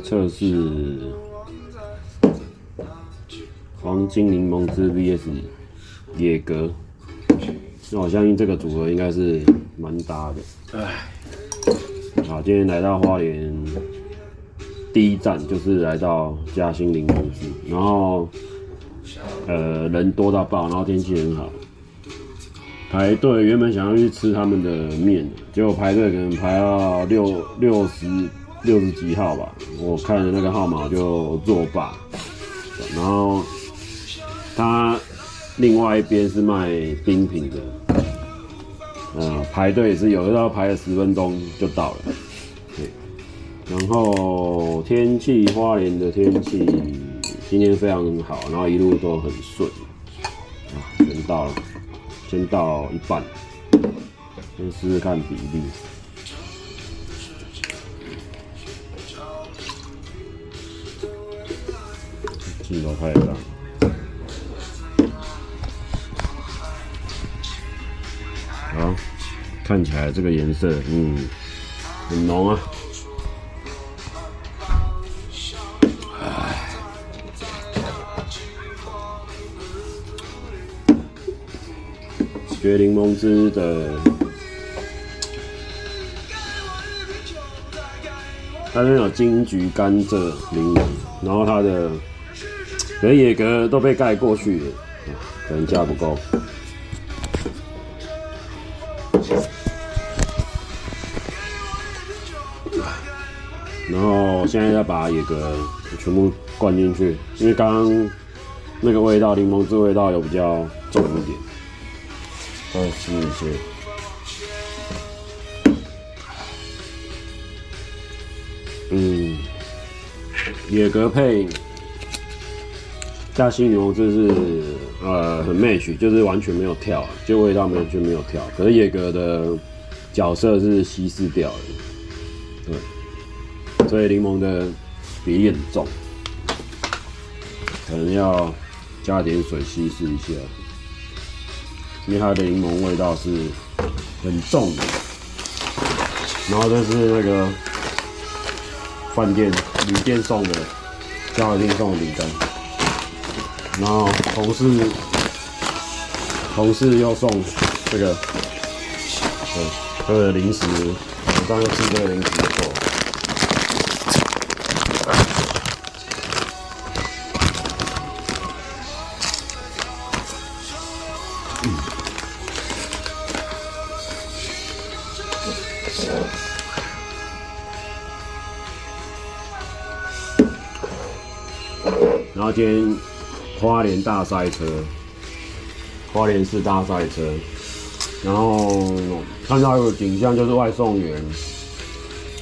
测试黄金柠檬汁 VS 野格，那我相信这个组合应该是蛮搭的。哎，好，今天来到花莲，第一站就是来到嘉兴柠檬汁，然后呃人多到爆，然后天气很好，排队原本想要去吃他们的面，结果排队可能排到六六十。六十几号吧，我看了那个号码就作罢。然后他另外一边是卖冰品的，嗯，排队也是有的，要排了十分钟就到了。对，然后天气，花莲的天气今天非常好，然后一路都很顺。啊，先到了，先到一半，先试试看比例。看起来这个颜色，嗯，很浓啊。雪柠檬汁的，它那有金桔、甘蔗、柠檬，然后它的。可野格都被盖过去了，可能价不够。然后现在要把野格全部灌进去，因为刚刚那个味道，柠檬汁味道有比较重一点。再试一些。嗯，野格配。嘉兴柠檬汁是呃很 match，就是完全没有跳，就味道完全没有跳。可是野格的角色是稀释掉的，对，所以柠檬的比例很重，可能要加点水稀释一下，因为它的柠檬味道是很重的。然后这是那个饭店旅店送的，嘉乐厅送的饼干。然后同事，同事又送这个，对，这个零食，晚上又吃这个零食不错。嗯。然后今天。花莲大塞车，花莲市大塞车，然后看到一个景象，就是外送员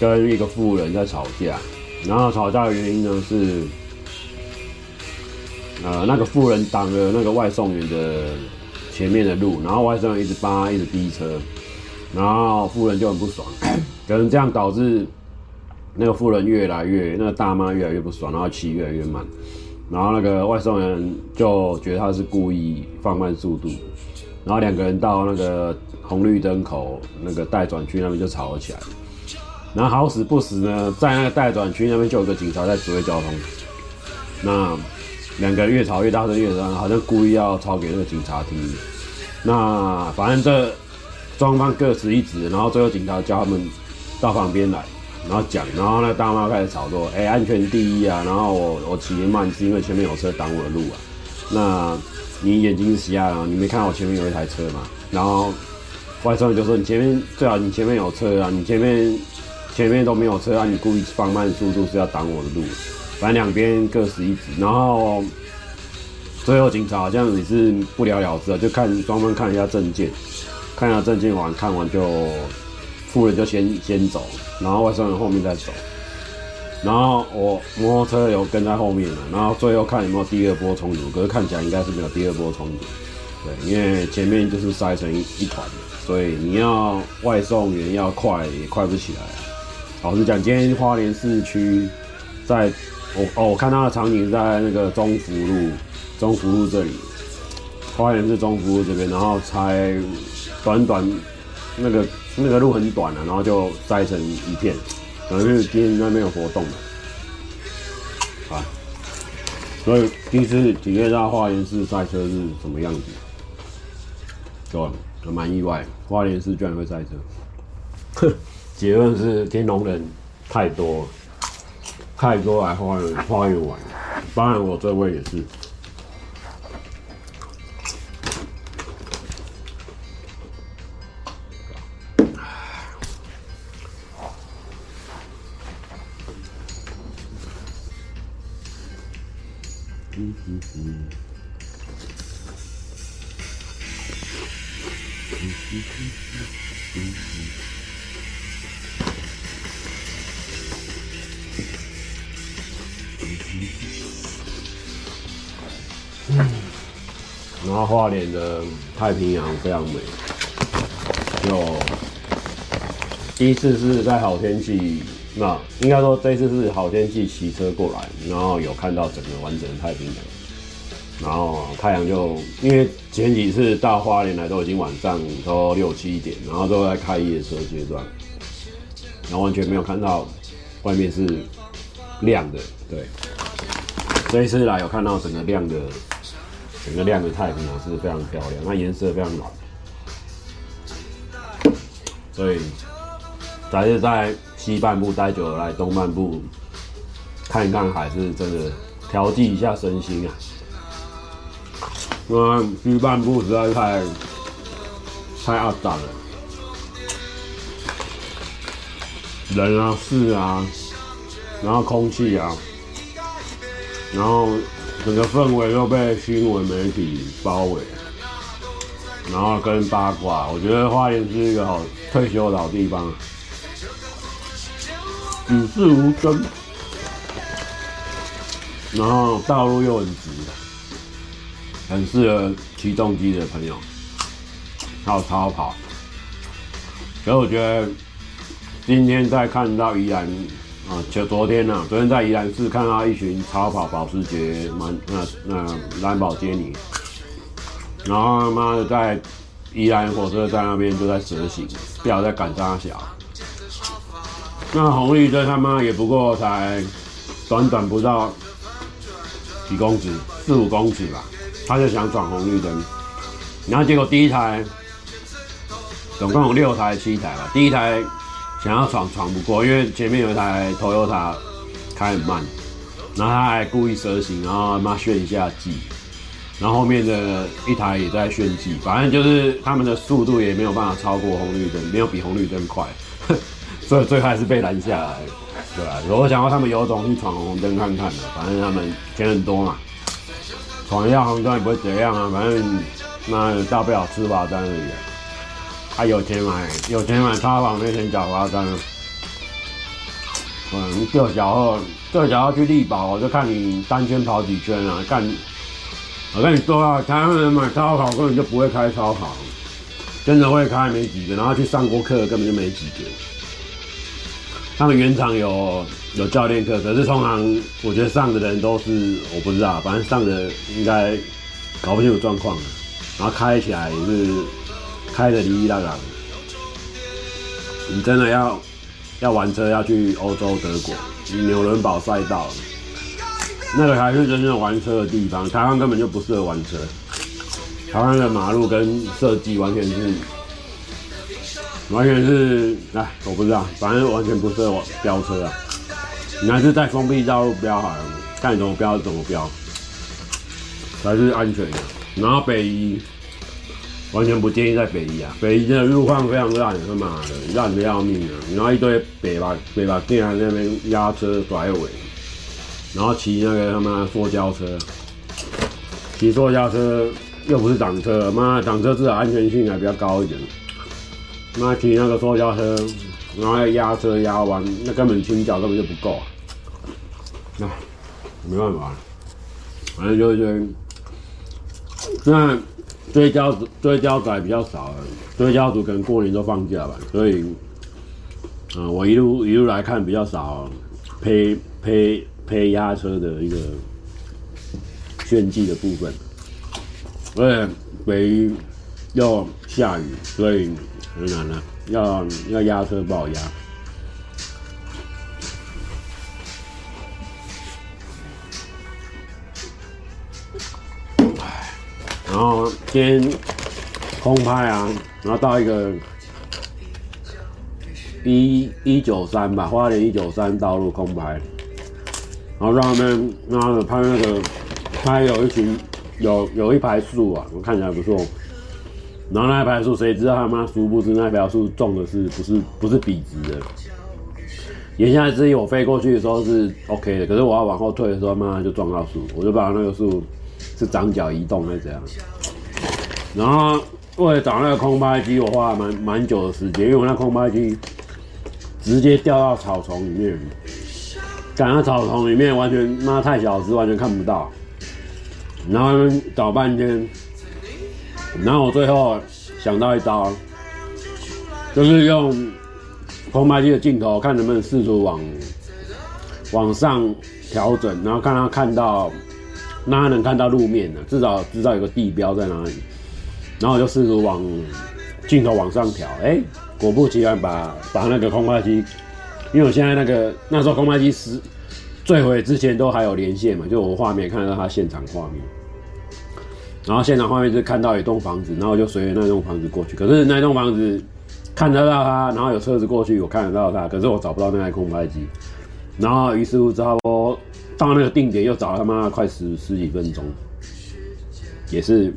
跟一个富人在吵架，然后吵架的原因呢是，呃，那个富人挡了那个外送员的前面的路，然后外送员一直扒，一直逼车，然后富人就很不爽，可能这样导致那个富人越来越，那个大妈越来越不爽，然后骑越来越慢。然后那个外送员就觉得他是故意放慢速度，然后两个人到那个红绿灯口那个待转区那边就吵了起来。然后好死不死呢，在那个待转区那边就有个警察在指挥交通。那两个人越吵越大声，越吵，好像故意要吵给那个警察听。那反正这双方各执一词，然后最后警察叫他们到旁边来。然后讲，然后那大妈开始吵说：“哎、安全第一啊！然后我我骑慢是因为前面有车挡我的路啊。那你眼睛是瞎了，你没看到我前面有一台车嘛？然后外送员就说：你前面最好你前面有车啊，你前面前面都没有车啊，你故意放慢速度是要挡我的路。反正两边各执一词，然后最后警察好像也是不了了之啊，就看双方看一下证件，看一下证件完看完就。”富人就先先走，然后外送人后面再走，然后我摩托车有跟在后面了，然后最后看有没有第二波冲突，可是看起来应该是没有第二波冲突，对，因为前面就是塞成一团，所以你要外送员要快也快不起来。老实讲，今天花莲市区在我哦，我看他的场景在那个中福路，中福路这里，花莲市中福路这边，然后才短短那个那个路很短啊，然后就塞成一片，可能是今天那边有活动。的，啊，所以第一次体验到花莲市赛车是什么样子，对还蛮意外，花莲市居然会赛车，哼，结论是天龙人太多，太多来花园花园玩，当然我这位也是。嗯嗯嗯。嗯，然后花莲的太平洋非常美，就第一次是在好天气。那应该说，这次是好天气，骑车过来，然后有看到整个完整的太平洋，然后太阳就因为前几次到花莲来都已经晚上都六七点，然后都在开夜车阶段，然后完全没有看到外面是亮的。对，这一次来有看到整个亮的，整个亮的太平洋是非常漂亮，那颜色非常蓝，所以还是在。西半部待久了，来东半部看一看海，是真的调剂一下身心啊。因为西半部实在是太太阿杂了，人啊事啊，然后空气啊，然后整个氛围又被新闻媒体包围，然后跟八卦，我觉得花莲是一个好退休的好地方。与世无争，然后道路又很直，很适合骑重机的朋友，还有超跑。所以我觉得今天在看到宜兰啊，就昨天呢、啊，昨天在宜兰市看到一群超跑保时捷，蛮那那蓝宝坚尼，然后他妈的在宜兰火车站那边就在蛇行，不晓得在赶啥小。那红绿灯他妈也不过才短短不到几公尺，四五公尺吧，他就想闯红绿灯，然后结果第一台总共有六台七台吧，第一台想要闯闯不过，因为前面有一台 Toyota 开很慢，然后他还故意蛇行，然后他妈炫一下技，然后后面的一台也在炫技，反正就是他们的速度也没有办法超过红绿灯，没有比红绿灯快。所以最后还是被拦下来，对吧？我想要他们有种去闯红灯看看的，反正他们钱很多嘛，闯一下红灯也不会怎样啊，反正那大不了吃罚单而已。他有钱买，有钱买超跑没钱缴罚单。嗯，这小号，这小号去力宝，我就看你单圈跑几圈啊？干，我跟你说啊，台湾人买超跑根本就不会开超跑，真的会开没几个，然后去上过课根本就没几个。他们原厂有有教练课，可是通常我觉得上的人都是我不知道，反正上的应该搞不清楚状况，然后开起来也是开的哩哩啦啦。你真的要要玩车，要去欧洲德国纽伦堡赛道，那个才是真正玩车的地方。台湾根本就不适合玩车，台湾的马路跟设计完全是。完全是哎，我不知道，反正完全不适合飙车啊！你还是在封闭道路飙好了，看你怎么飙怎么飙，才是安全的。然后北宜完全不建议在北宜啊，北宜真的路况非常烂，他妈的烂的要命啊！然后一堆北吧北吧店在那边压车甩尾，然后骑那个他妈塑胶车，骑塑胶车又不是挡车，妈挡车至少安全性还比较高一点。那骑那个塑胶车，然后要压车压弯，那根本倾角根本就不够啊！那没办法，反正就是那追焦追焦仔比较少了，追焦组可能过年都放假吧，所以啊、呃，我一路一路来看比较少配配配压车的一个炫技的部分，而且北要下雨，所以很难了，要要压车不好压。然后先空拍啊，然后到一个一一九三吧，花莲一九三道路空拍，然后让他们让他们拍那个拍有一群有有一排树啊，我看起来不错。然后那一排树，谁知道他妈殊不知那排树种的是不是不是笔直的？眼下之意，我飞过去的时候是 OK 的，可是我要往后退的时候，妈妈就撞到树，我就把那个树。是长脚移动还是怎样？然后为了找那个空拍机，我花了蛮蛮久的时间，因为我那空拍机直接掉到草丛里面，赶到草丛里面完全妈太小只，完全看不到。然后找半天，然后我最后想到一招，就是用空拍机的镜头看能不能试图往往上调整，然后看他看到。那他能看到路面呢，至少知道有个地标在哪里。然后我就试图往镜头往上调，哎、果不其然把把那个空拍机，因为我现在那个那时候空拍机是坠毁之前都还有连线嘛，就我画面看得到它现场画面。然后现场画面就看到一栋房子，然后就随着那栋房子过去。可是那栋房子看得到它，然后有车子过去，我看得到它，可是我找不到那台空拍机。然后于是乎之后。到那个定点又找了他妈快十十几分钟，也是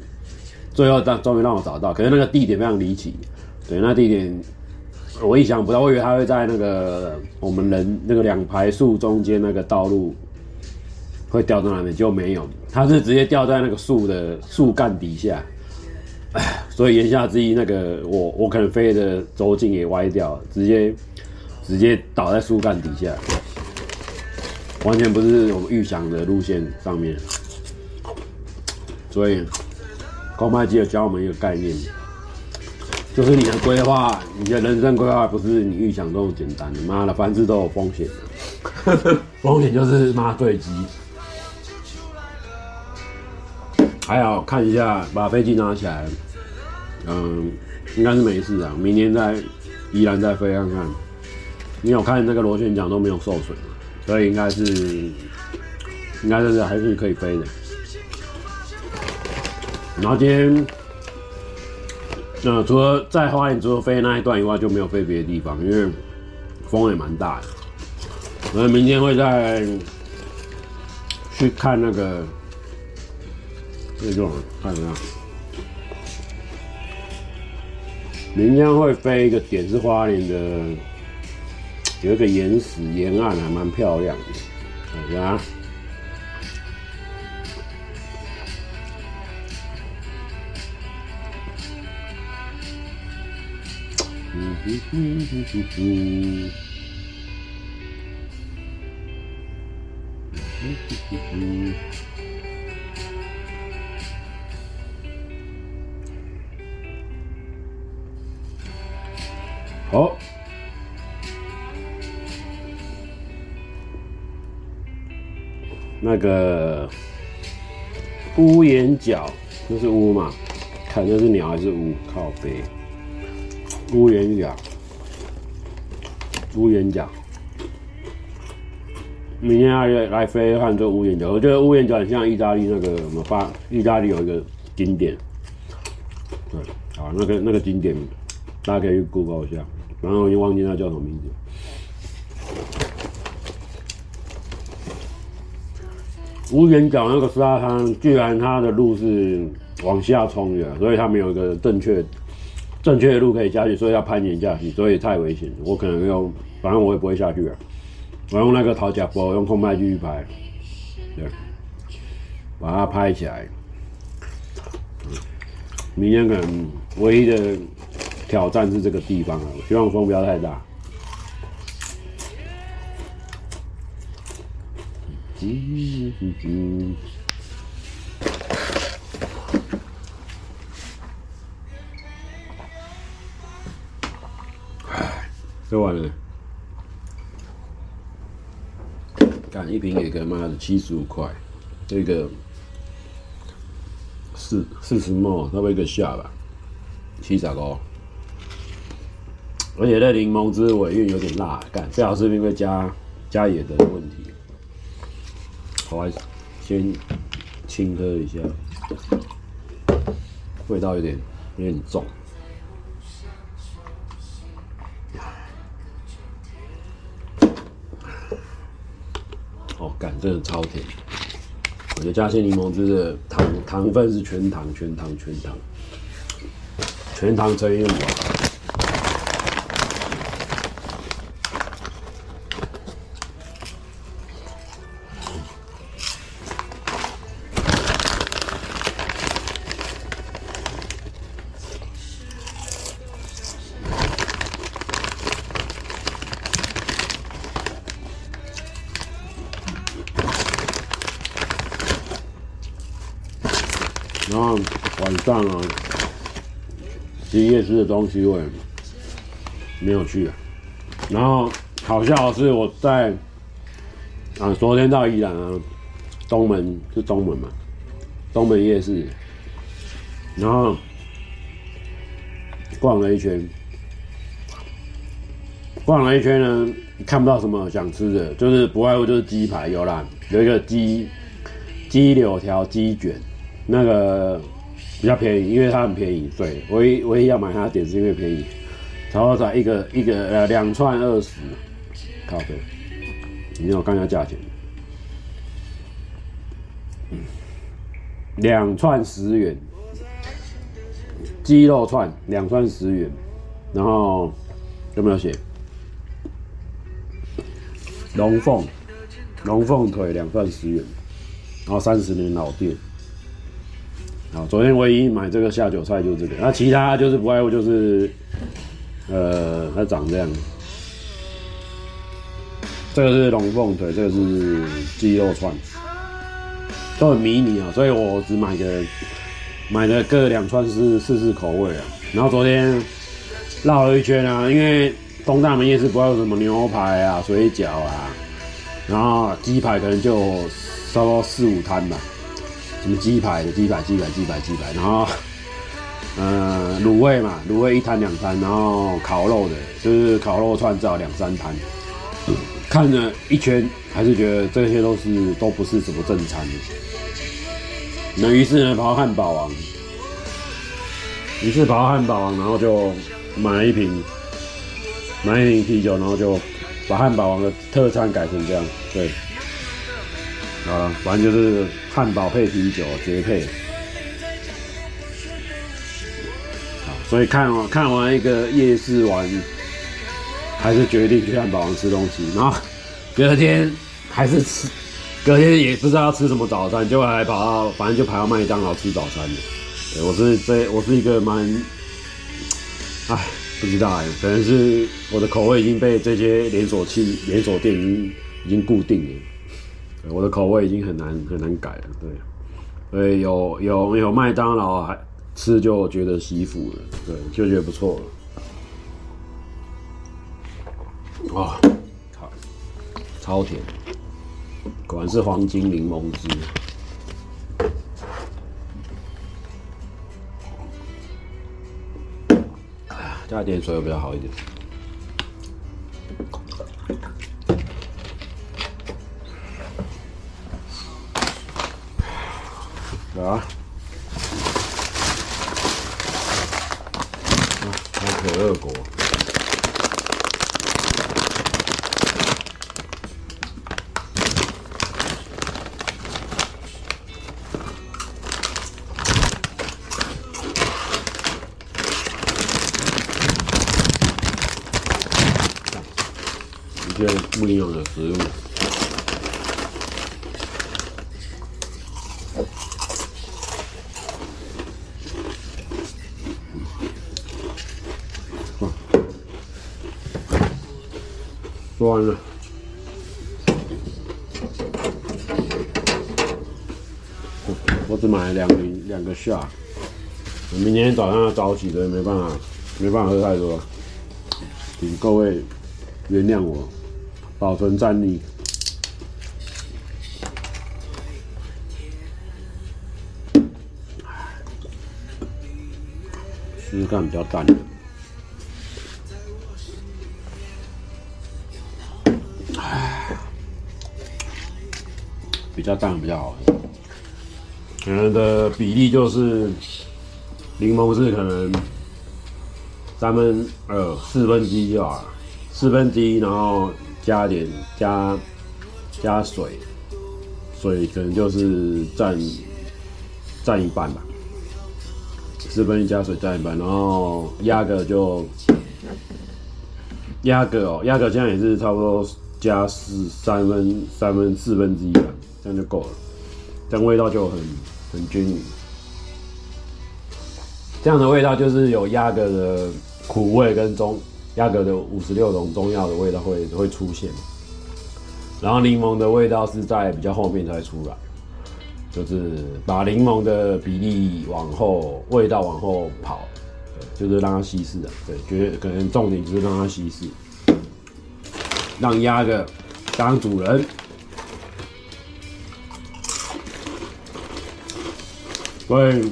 最后当终于让我找到，可是那个地点非常离奇，对，那地点我意想不到，我以为他会在那个我们人那个两排树中间那个道路会掉到那边，就没有，他是直接掉在那个树的树干底下，所以言下之意，那个我我可能飞的轴径也歪掉，直接直接倒在树干底下。完全不是我们预想的路线上面，所以空拍机有教我们一个概念，就是你的规划，你的人生规划不是你预想中简单的。妈的，凡事都有风险的，风险就是妈坠机。还好看一下，把飞机拿起来，嗯，应该是没事啊。明年再依然再飞看看，你有看那个螺旋桨都没有受损。所以应该是，应该是还是可以飞的。然后今天，呃，除了在花莲除了飞那一段以外，就没有飞别的地方，因为风也蛮大的。所以明天会再去看那个，那种看怎么？明天会飞一个点是花莲的。有一个岩石沿岸还蛮漂亮的，看一下。嗯哼哼哼哼哼。嗯哼哼哼。那个屋檐角，那是屋嘛？看那是鸟还是屋？靠北，屋檐角，屋檐角。明天要来飞看这屋檐角，我觉得屋檐角很像意大利那个什么发，意大利有一个景点，对，好，那个那个景点，大家可以去 Google 一下，然后我已经忘记那叫什么名字。乌岩角那个沙滩，居然它的路是往下冲的，所以它没有一个正确正确的路可以下去，所以要攀岩下去，所以太危险。我可能用，反正我也不会下去了。我用那个讨价包，用空拍继续拍，对，把它拍起来。明天可能唯一的挑战是这个地方了，我希望风不要太大。嗯嗯嗯。哎，喝完了。干一瓶也个妈的七十五块，这个四四十末，差不多一个下吧，七十个。而且那柠檬汁尾韵有点辣，干，不知道是不是因为加加盐的问题。好，先轻喝一下，味道有点有点重。哦，感，真的超甜。我觉得嘉鲜柠檬汁的糖糖分是全糖，全糖，全糖，全糖乘以五。然后晚上啊，吃夜市的东西我也没有去啊。然后好笑的是我在啊，昨天到宜兰啊，东门是东门嘛，东门夜市，然后逛了一圈，逛了一圈呢，看不到什么想吃的，就是不外乎就是鸡排有啦，有一个鸡鸡柳条鸡卷。那个比较便宜，因为它很便宜。对，唯一唯一要买它的点是因为便宜，然后才一个一个呃两串二十，靠北。你让我看一下价钱，两串十元，鸡肉串两串十元，然后有没有写龙凤龙凤腿两串十元，然后三十年老店。好，昨天唯一买这个下酒菜就是这个，那其他就是不外乎就是，呃，它长这样。这个是龙凤腿，这个是鸡肉串，都很迷你啊，所以我只买个买了各两串试试试口味啊。然后昨天绕了一圈啊，因为东大门夜市不要什么牛排啊、水饺啊，然后鸡排可能就差不多四五摊吧。什么鸡排的鸡排鸡排鸡排鸡排，然后呃卤味嘛，卤味一摊两摊，然后烤肉的，就是烤肉串至少两三摊。看了一圈，还是觉得这些都是都不是什么正餐。那于是呢，跑到汉堡王，于是跑到汉堡王，然后就买了一瓶，买一瓶啤酒，然后就把汉堡王的特餐改成这样，对。啊，反正就是汉堡配啤酒绝配。好，所以看完看完一个夜市完，还是决定去汉堡王吃东西。然后隔天还是吃，隔天也不知道要吃什么早餐，就还跑到，反正就跑到麦当劳吃早餐的。对，我是这，我是一个蛮，哎，不知道哎，可能是我的口味已经被这些连锁器连锁店已经已经固定了。我的口味已经很难很难改了，对，所以有有有麦当劳还吃就觉得西服了，对，就觉得不错了。啊，好，超甜，果然是黄金柠檬汁。加点水会比较好一点。啊！还可乐果。一些不一样的食物。关了，我只买了两瓶两个 shot，我明天早上要早起，所以没办法，没办法喝太多，请各位原谅我，保存战力。试试看比较淡的。较淡比较好。可能的比例就是柠檬是可能三分二四分之一就好了，四分之一，然后加点加加水，水可能就是占占一半吧，四分之一加水占一半，然后压个就压个哦，压个现在也是差不多加四三分三分四分之一吧，这样就够了，这样味道就很。很均匀，这样的味道就是有鸭格的苦味跟中鸭格的五十六种中药的味道会会出现，然后柠檬的味道是在比较后面才出来，就是把柠檬的比例往后味道往后跑，就是让它稀释的，对，觉得可能重点就是让它稀释，让鸭格当主人。所以，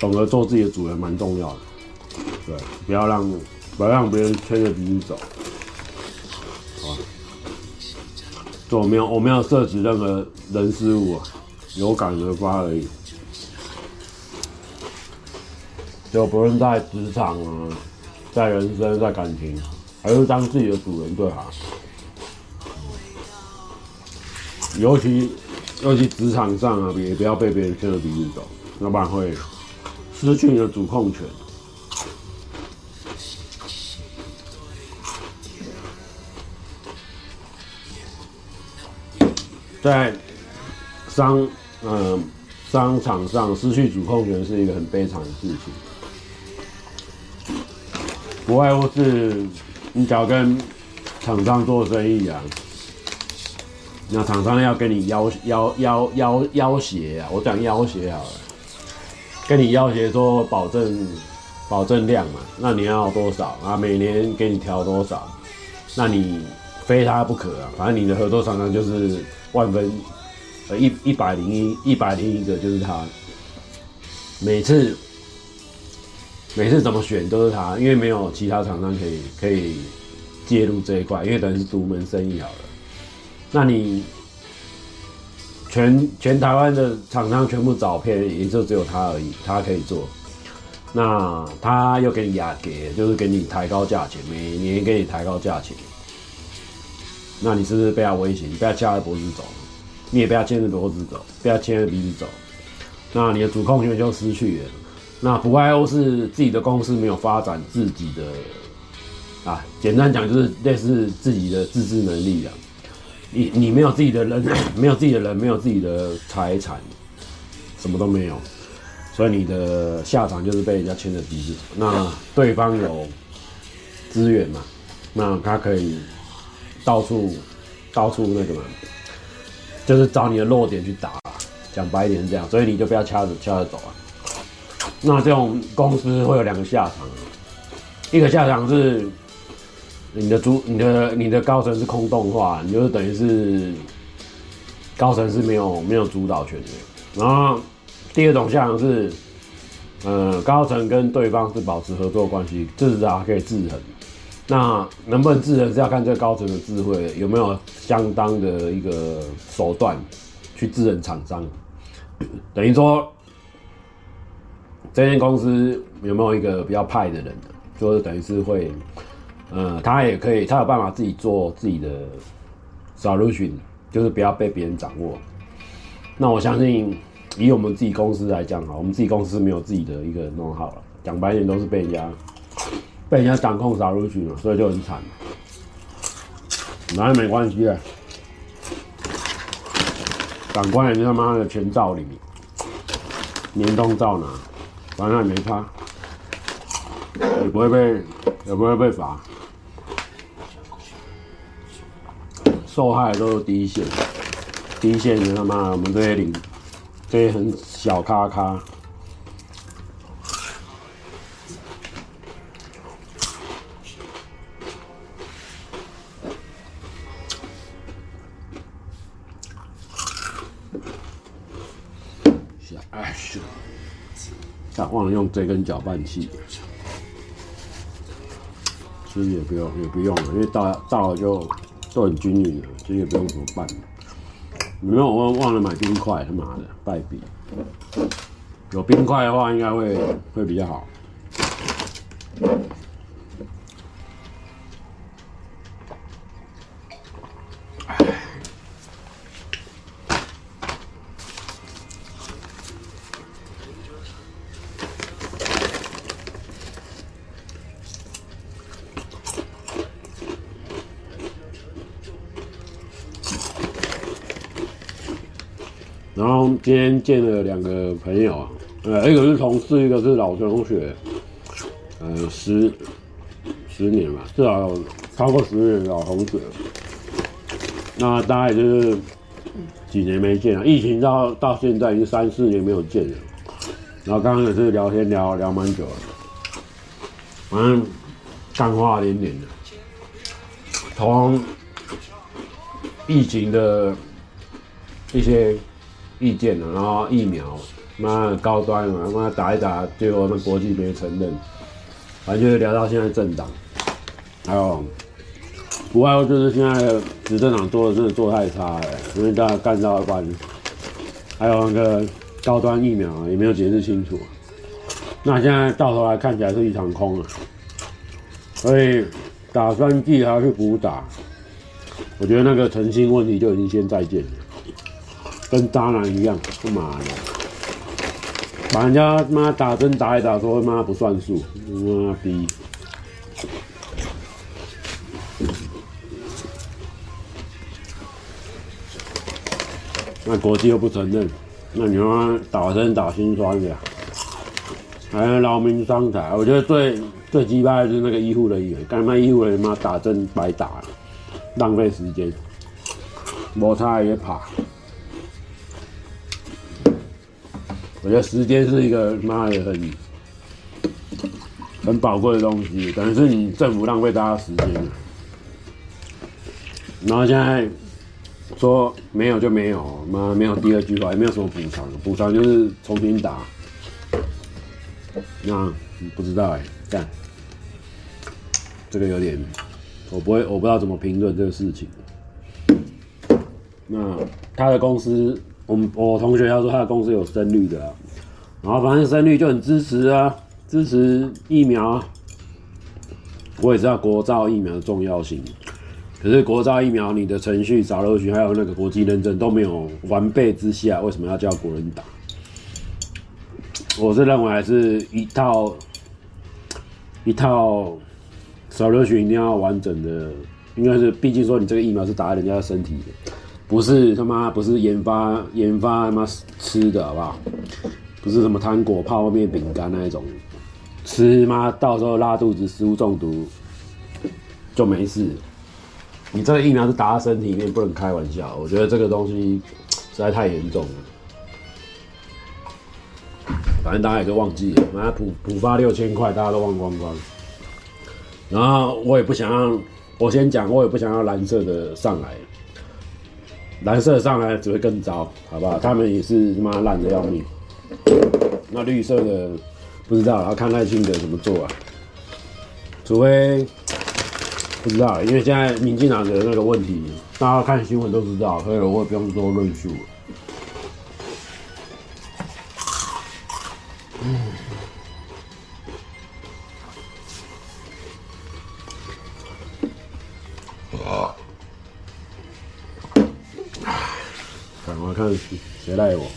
懂得做自己的主人蛮重要的，对，不要让不要让别人牵着鼻子走，好吧？就我没有我没有涉及任何人事物啊，有感而发而已。就不论在职场啊，在人生，在感情，还是当自己的主人最好，尤其。尤其职场上啊，也不要被别人牵着鼻子走，要不然会失去你的主控权。在商嗯、商场上失去主控权是一个很悲惨的事情，不外乎是你只要跟厂商做生意啊。那厂商要跟你要要要要要挟啊，我讲要挟好了，跟你要挟说保证保证量嘛，那你要多少啊？每年给你调多少？那你非他不可啊！反正你的合作厂商就是万分呃一一百零一一百零一个就是他，每次每次怎么选都是他，因为没有其他厂商可以可以介入这一块，因为等于是独门生意好了。那你全全台湾的厂商全部找遍，也就只有他而已，他可以做。那他又给你压给，就是给你抬高价钱，每年给你抬高价钱。那你是不是被他威胁？你被他掐着脖子走，你也被他牵着脖子走，被他牵着鼻子走。那你的主控权就失去了。那不外欧是自己的公司没有发展自己的啊，简单讲就是类似自己的自制能力啊。你你没有自己的人，没有自己的人，没有自己的财产，什么都没有，所以你的下场就是被人家牵着鼻子走。那对方有资源嘛？那他可以到处到处那个嘛，就是找你的弱点去打。讲白一点是这样，所以你就不要掐着掐着走啊。那这种公司会有两个下场，一个下场是。你的主，你的你的高层是空洞化，你就是等于是高层是没有没有主导权的。然后第二种像是，呃，高层跟对方是保持合作关系，至少可以制衡。那能不能制衡是要看这个高层的智慧有没有相当的一个手段去制衡厂商。等于说，这间公司有没有一个比较派的人，就是等于是会。嗯，他也可以，他有办法自己做自己的 solution，就是不要被别人掌握。那我相信，以我们自己公司来讲啊，我们自己公司没有自己的一个弄好了，讲白点都是被人家被人家掌控 solution 了，所以就很惨。那也没关系的，长官也他妈的全罩你，年终照拿，反正也没差，也不会被也不会被罚。受害都是第一线，第一线的他妈，我们这些领，这些很小咖咖。小爱是，但忘了用这根搅拌器。其实也不用，也不用了，因为倒倒了就都很均匀了，其实也不用怎么拌。没有，我忘了买冰块，他妈的败笔。有冰块的话，应该会会比较好。见了两个朋友啊，呃，一个是同事，一个是老同学，呃，十十年吧，至少超过十年老同学。那大概就是几年没见了，疫情到到现在已经三四年没有见了。然后刚刚也是聊天聊聊蛮久了，反正干话连连的，从疫情的一些。意见了，然后疫苗，妈高端嘛，妈打一打，最后我们国际没承认，反正就是聊到现在政党，还有不外乎就是现在执政党做的真的做太差了，因为大家干到一半，还有那个高端疫苗也没有解释清楚，那现在到头来看起来是一场空了，所以打算计还要去补打，我觉得那个诚信问题就已经先再见了。跟渣男一样，他妈的，把人家妈打针打一打，说妈不算数，妈逼！那国际又不承认，那你妈打针打心酸的，还劳民伤财。我觉得最最鸡巴的就是那个医护人员，干嘛医护人员妈打针白打，浪费时间，摩擦也怕。我觉得时间是一个妈的很很宝贵的东西，等于是你政府浪费大家时间。然后现在说没有就没有，妈没有第二句话，也没有什么补偿，补偿就是重新打。那不知道哎、欸，干这个有点，我不会，我不知道怎么评论这个事情。那他的公司。我我同学他说他的公司有深绿的，然后反正深绿就很支持啊，支持疫苗。我也知道国造疫苗的重要性，可是国造疫苗你的程序、找流程还有那个国际认证都没有完备之下，为什么要叫国人打？我是认为还是一套一套找流程一定要完整的，应该是毕竟说你这个疫苗是打在人家的身体的。不是他妈，不是研发研发他妈吃的好不好？不是什么糖果、泡面、饼干那一种，吃妈到时候拉肚子、食物中毒就没事。你这个疫苗是打在身体里面，不能开玩笑。我觉得这个东西实在太严重了。反正大家也都忘记了，妈普普发六千块，大家都忘光光。然后我也不想让，我先讲，我也不想要蓝色的上来。蓝色上来只会更糟，好不好？他们也是他妈烂的要命。那绿色的不知道，要看赖清德怎么做啊。除非不知道，因为现在民进党的那个问题，大家看新闻都知道，所以我也不用多论述。了谁赖我？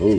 哦，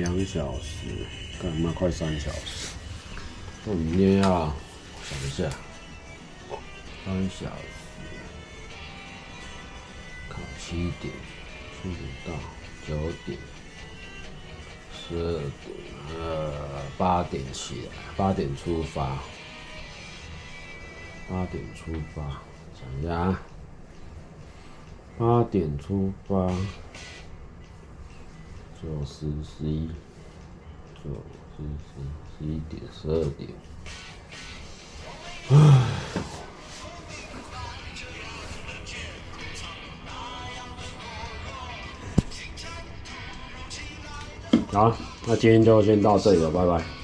两小时，干嘛快三小时？我明天要想一下，三小时，考七点，七点到九点，十二点，呃，八点起来，八点出发，八点出发，想一下，八点出发。九十十一，九十十十一点十二点，唉，好，那今天就先到这里了，拜拜。